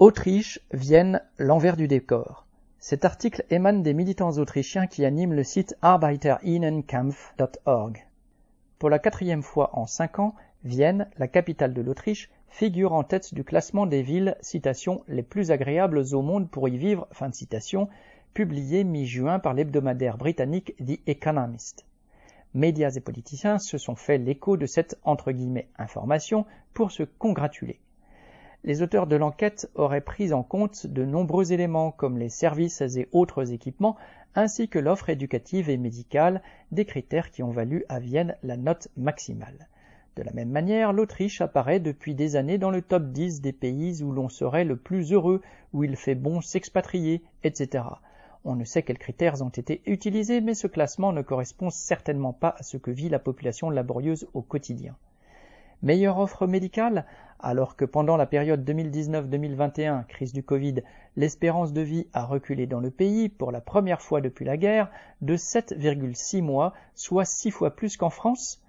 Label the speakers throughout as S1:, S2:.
S1: Autriche, Vienne, l'envers du décor. Cet article émane des militants autrichiens qui animent le site arbeiterinnenkampf.org. Pour la quatrième fois en cinq ans, Vienne, la capitale de l'Autriche, figure en tête du classement des villes, citation, les plus agréables au monde pour y vivre, fin de citation, publié mi-juin par l'hebdomadaire britannique The Economist. Médias et politiciens se sont fait l'écho de cette entre guillemets information pour se congratuler les auteurs de l'enquête auraient pris en compte de nombreux éléments comme les services et autres équipements, ainsi que l'offre éducative et médicale, des critères qui ont valu à Vienne la note maximale. De la même manière, l'Autriche apparaît depuis des années dans le top 10 des pays où l'on serait le plus heureux, où il fait bon s'expatrier, etc. On ne sait quels critères ont été utilisés, mais ce classement ne correspond certainement pas à ce que vit la population laborieuse au quotidien. Meilleure offre médicale Alors que pendant la période 2019-2021, crise du Covid, l'espérance de vie a reculé dans le pays, pour la première fois depuis la guerre, de 7,6 mois, soit 6 fois plus qu'en France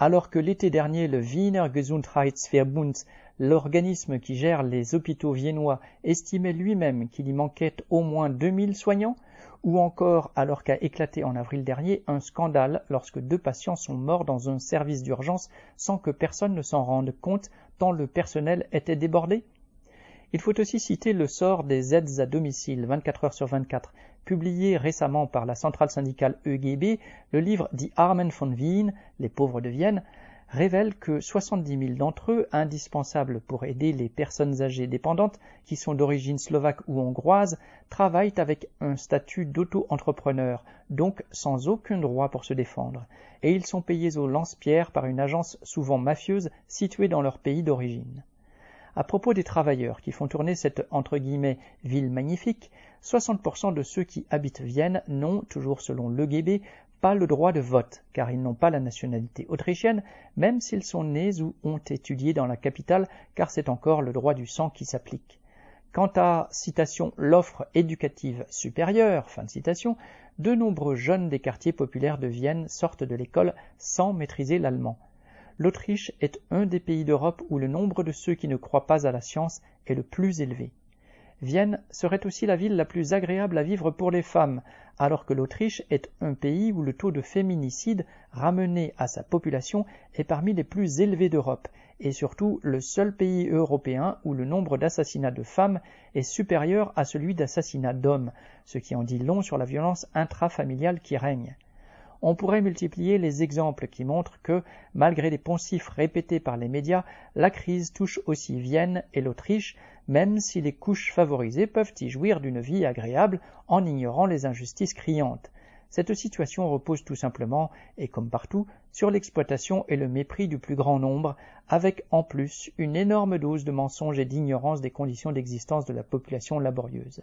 S1: alors que l'été dernier le Wiener Gesundheitsverbund, l'organisme qui gère les hôpitaux viennois, estimait lui-même qu'il y manquait au moins 2000 soignants, ou encore alors qu'a éclaté en avril dernier un scandale lorsque deux patients sont morts dans un service d'urgence sans que personne ne s'en rende compte tant le personnel était débordé. Il faut aussi citer le sort des aides à domicile 24 heures sur 24, publié récemment par la centrale syndicale EGB, le livre Die Armen von Wien, Les pauvres de Vienne, révèle que 70 000 d'entre eux, indispensables pour aider les personnes âgées dépendantes qui sont d'origine slovaque ou hongroise, travaillent avec un statut d'auto-entrepreneur, donc sans aucun droit pour se défendre, et ils sont payés au lance-pierre par une agence souvent mafieuse située dans leur pays d'origine. À propos des travailleurs qui font tourner cette entre guillemets ville magnifique, 60% de ceux qui habitent Vienne n'ont, toujours selon l'EGB, pas le droit de vote, car ils n'ont pas la nationalité autrichienne, même s'ils sont nés ou ont étudié dans la capitale, car c'est encore le droit du sang qui s'applique. Quant à citation l'offre éducative supérieure, fin de citation, de nombreux jeunes des quartiers populaires de Vienne sortent de l'école sans maîtriser l'allemand. L'Autriche est un des pays d'Europe où le nombre de ceux qui ne croient pas à la science est le plus élevé. Vienne serait aussi la ville la plus agréable à vivre pour les femmes, alors que l'Autriche est un pays où le taux de féminicide ramené à sa population est parmi les plus élevés d'Europe, et surtout le seul pays européen où le nombre d'assassinats de femmes est supérieur à celui d'assassinats d'hommes, ce qui en dit long sur la violence intrafamiliale qui règne on pourrait multiplier les exemples qui montrent que, malgré les poncifs répétés par les médias, la crise touche aussi Vienne et l'Autriche, même si les couches favorisées peuvent y jouir d'une vie agréable en ignorant les injustices criantes. Cette situation repose tout simplement, et comme partout, sur l'exploitation et le mépris du plus grand nombre, avec en plus une énorme dose de mensonges et d'ignorance des conditions d'existence de la population laborieuse.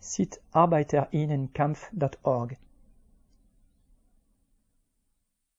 S1: Site